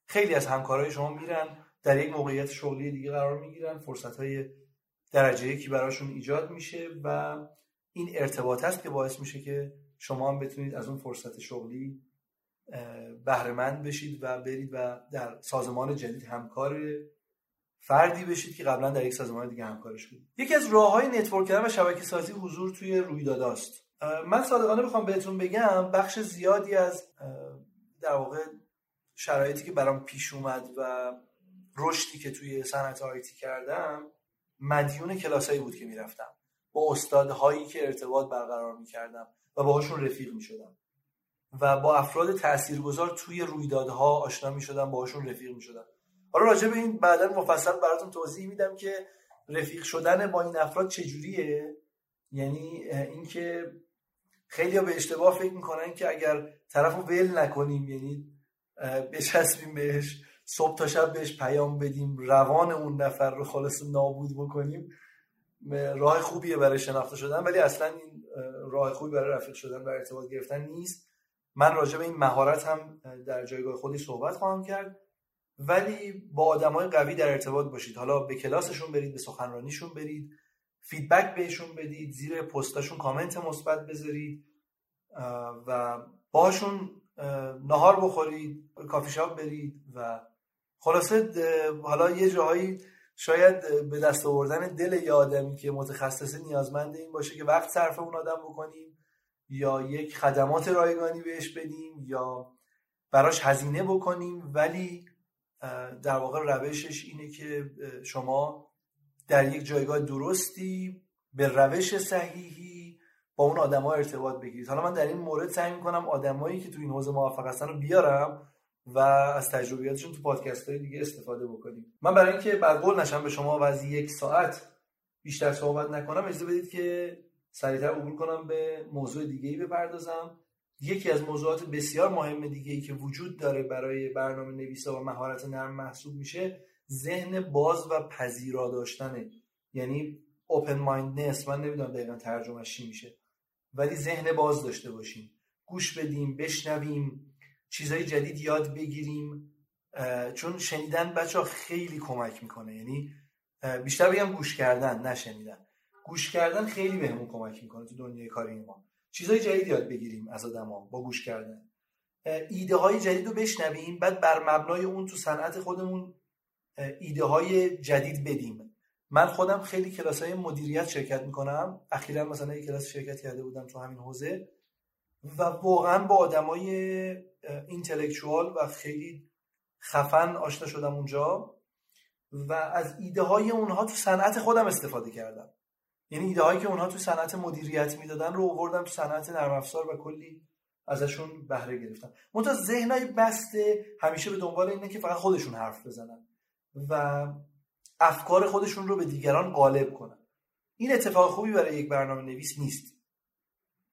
خیلی از همکارای شما میرن در یک موقعیت شغلی دیگه قرار می‌گیرن فرصت های درجه یکی براشون ایجاد میشه و این ارتباط است که باعث میشه که شما هم بتونید از اون فرصت شغلی بهرهمند بشید و برید و در سازمان جدید همکار فردی بشید که قبلا در یک سازمان دیگه همکارش بودید یکی از راه های نتورک کردن و شبکه سازی حضور توی رویداداست. من صادقانه بخوام بهتون بگم بخش زیادی از در واقع شرایطی که برام پیش اومد و رشدی که توی صنعت آیتی کردم مدیون کلاسایی بود که می‌رفتم. با استادهایی که ارتباط برقرار می‌کردم و باهاشون رفیق می‌شدم. و با افراد تاثیرگذار توی رویدادها آشنا می‌شدم باهاشون رفیق می‌شدم. حالا راجع به این بعدا مفصل براتون توضیح میدم که رفیق شدن با این افراد چجوریه. یعنی اینکه خیلی به اشتباه فکر می‌کنن که اگر طرف رو ول نکنیم یعنی بچسبیم بهش صبح تا شب بهش پیام بدیم روان اون نفر رو خالص نابود بکنیم راه خوبیه برای شناخته شدن. ولی اصلا این راه خوبی برای رفیق شدن و ارتباط گرفتن نیست. من راجع به این مهارت هم در جایگاه خودش صحبت خواهم کرد. ولی با آدم های قوی در ارتباط باشید. حالا به کلاسشون برید به سخنرانیشون برید feedback بهشون بدید زیر پستاشون کامنت مثبت بذارید و باشون نهار بخورید کافی شاپ برید و خلاصه حالا یه جاهایی شاید به دست آوردن دل یه آدمی که متخصص نیازمند این باشه که وقت صرف اون آدم بکنیم یا یک خدمات رایگانی بهش بدیم یا براش هزینه بکنیم ولی در واقع روشش اینه که شما در یک جایگاه درستی به روش صحیحی با اون آدما ارتباط بگیرید. حالا من در این مورد سعی می‌کنم آدمایی که تو این حوزه موفق هستن رو بیارم و از تجربیاتشون تو پادکست های دیگه استفاده بکنیم. من برای اینکه بعد قول نشم به شما و از یک ساعت بیشتر صحبت نکنم اجازه بدید که سریعتر عبور کنم به موضوع دیگه ای بپردازم. یکی از موضوعات بسیار مهم دیگه ای که وجود داره برای برنامه نویسا و مهارت نرم محسوب میشه ذهن باز و پذیرا داشتنه. یعنی open mindedness من نمی‌دونم دقیقا ترجمهش چی میشه. ولی ذهن باز داشته باشیم. گوش بدیم بشنویم چیزهای جدید یاد بگیریم. چون شنیدن بچه ها خیلی کمک می‌کنه. یعنی بیشتر بگم گوش کردن نشنیدن گوش کردن خیلی بهمون کمک می‌کنه تو دنیای کاری ما. چیزهای جدید یاد بگیریم از آدما با گوش کردن. ایده های جدید رو بشنویم بعد بر مبنای اون تو صنعت خودمون ایده های جدید بدیم. من خودم خیلی کلاس های مدیریت شرکت می‌کنم. اخیرا مثلا یک کلاس شرکت کرده بودم تو همین حوزه. و واقعا با آدمای اینتלקچوال و خیلی خفن آشنا شدم اونجا. و از ایده های اونها تو صنعت خودم استفاده کردم. یعنی ایده هایی که اونها تو صنعت مدیریت می‌دادن رو آوردم تو صنعت نرم افزار و کلی ازشون بهره گرفتم منتها ذهنای بسته همیشه به دنبال اینه که فقط خودشون حرف بزنن و افکار خودشون رو به دیگران غالب کنن. این اتفاق خوبی برای یک برنامه نویس نیست.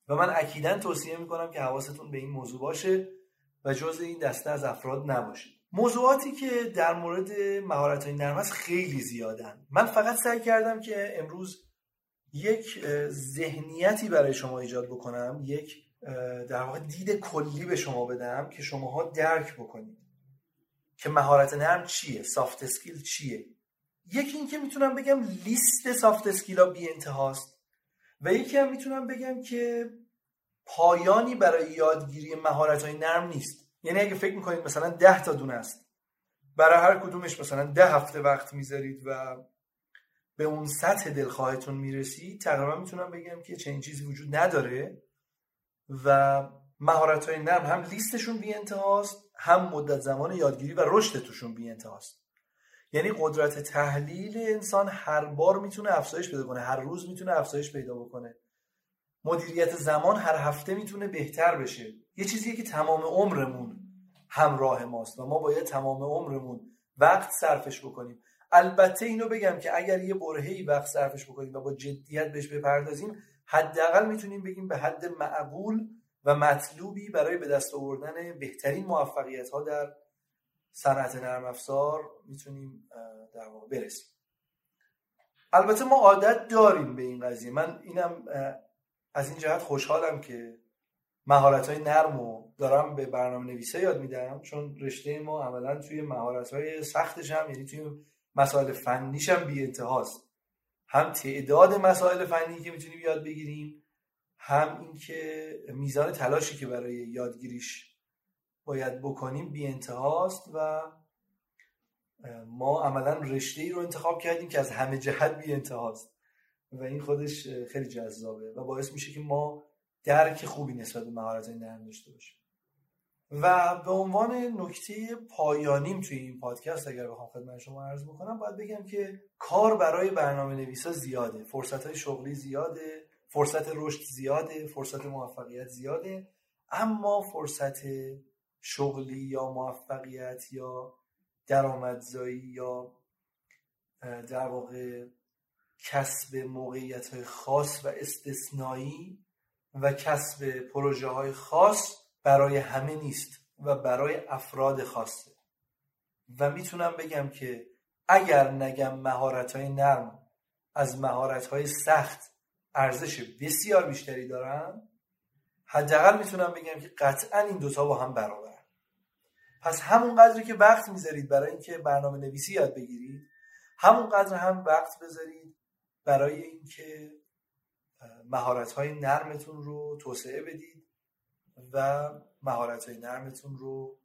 و من اکیدا توصیه می‌کنم که حواستون به این موضوع باشه و جز این دسته از افراد نباشید موضوعاتی که در مورد مهارت های نرم خیلی زیادن. من فقط سعی کردم که امروز یک ذهنیتی برای شما ایجاد بکنم یک در واقع دید کلی به شما بدم که شماها درک بکنید که مهارت نرم چیه سافت اسکیل چیه. یکی اینکه می‌تونم بگم لیست soft skill ها بی انتهاست و یکی هم می‌تونم بگم که پایانی برای یادگیری مهارت های نرم نیست. یعنی اگه فکر می‌کنید مثلا ده تا دونه است برای هر کدومش مثلا ده هفته وقت می‌ذارید و به اون سطح دلخواهتون می‌رسید تقریبا می‌تونم بگم که چنین چیزی وجود نداره و مهارت های نرم هم لیستشون بی انتهاست هم مدت زمان یادگیری و رشد توشون بی انتهاست. یعنی قدرت تحلیل انسان هر بار می‌تونه افزایش پیدا کنه هر روز می‌تونه افزایش پیدا بکنه. مدیریت زمان هر هفته می‌تونه بهتر بشه. یه چیزیه که تمام عمرمون همراه ماست و ما باید تمام عمرمون وقت صرفش بکنیم. البته اینو بگم که اگر یه برهه‌ای وقت صرفش بکنیم و با جدیت بهش بپردازیم حداقل می‌تونیم بگیم به حد معقول و مطلوبی برای به دست آوردن بهترین موفقیت ها در صنعت نرم افزار می‌تونیم در واقع برسیم. البته ما عادت داریم به این قضیه. من اینم از این جهت خوشحالم که مهارت های نرم و دارم به برنامه نویسه یاد میدم چون رشته ما عملا توی مهارت های سختش هم یعنی توی مسائل فنیش هم بی انتهاست. هم تعداد مسائل فنی که می‌تونیم یاد بگیریم هم اینکه میزان تلاشی که برای یادگیریش باید بکنیم بی انتهاست و ما عملا رشته ای رو انتخاب کردیم که از همه جهت بی انتهاست. و این خودش خیلی جذابه و باعث میشه که ما درک خوبی نسبت به مهارت نرم داشته باشیم. و به عنوان نکته پایانیم توی این پادکست اگر بخوام خدمت شما عرض بکنم باید بگم که کار برای برنامه نویسا زیاده. فرصت های شغلی زیاده فرصت رشد زیاده فرصت موفقیت زیاده. اما فرصت شغلی یا موفقیت یا درآمدزایی یا در واقع کسب موقعیت خاص و استثنایی و کسب پروژه های خاص برای همه نیست و برای افراد خاصه. و می‌تونم بگم که اگر نگم مهارت های نرم از مهارت های سخت ارزش بسیار بیشتری دارن حداقل می‌تونم بگم که قطعا این دوتا با هم برابرن. پس همون قدری که وقت می‌ذارید برای اینکه برنامه نویسی یاد بگیرید همون قدر هم وقت بذارید برای اینکه مهارت های نرمتون رو توسعه بدید و مهارت های نرمتون رو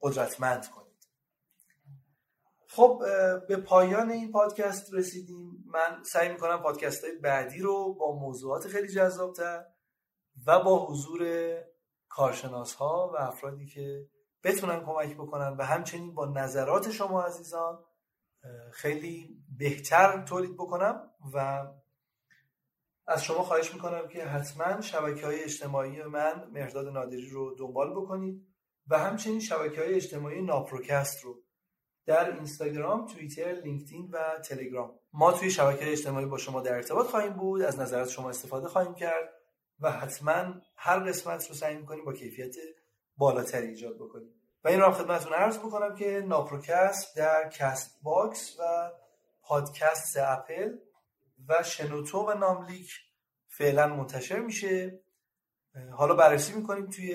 قدرتمند کنید. خب به پایان این پادکست رسیدیم. من سعی می‌کنم پادکست های بعدی رو با موضوعات خیلی جذابتر و با حضور کارشناس ها و افرادی که بتونن کمک بکنن و همچنین با نظرات شما عزیزان خیلی بهتر تولید بکنم و از شما خواهش می‌کنم که حتما شبکه های اجتماعی من مرداد نادری رو دنبال بکنید و همچنین شبکه های اجتماعی ناپروکست رو در اینستاگرام، توییتر، لینکدین و تلگرام. ما توی شبکه اجتماعی با شما در ارتباط خواهیم بود از نظرات شما استفاده خواهیم کرد و حتما هر قسمت رو سعی می‌کنیم با کیفیت بالاتری ایجاد بکنیم. و این رو هم خدمتتون عرض بکنم که ناپروکست در Castbox و پادکست اپل و شنوتو و ناملیک فعلا منتشر میشه. حالا بررسی می‌کنیم توی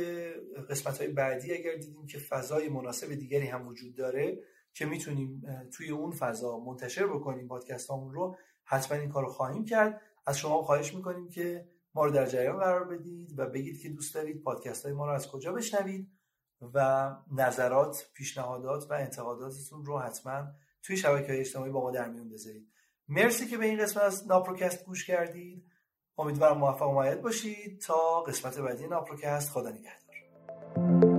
قسمت های بعدی. اگر دیدیم که فضای مناسب دیگری هم وجود داره که می‌تونیم توی اون فضا منتشر بکنیم پادکست همون رو حتما این کار رو خواهیم کرد. از شما خواهش می‌کنیم که ما رو در جریان قرار بدید و بگید که دوست دارید پادکست های ما رو از کجا بشنوید و نظرات پیشنهادات و انتقاداتتون رو حتما توی شبکه های اجتماعی با ما در میون بذارید. مرسی که به این قسمت از ناپروکست گوش کردید. امیدوارم موفق و باشید. تا قسمت بعدی ناپروکست خدا نگهدار.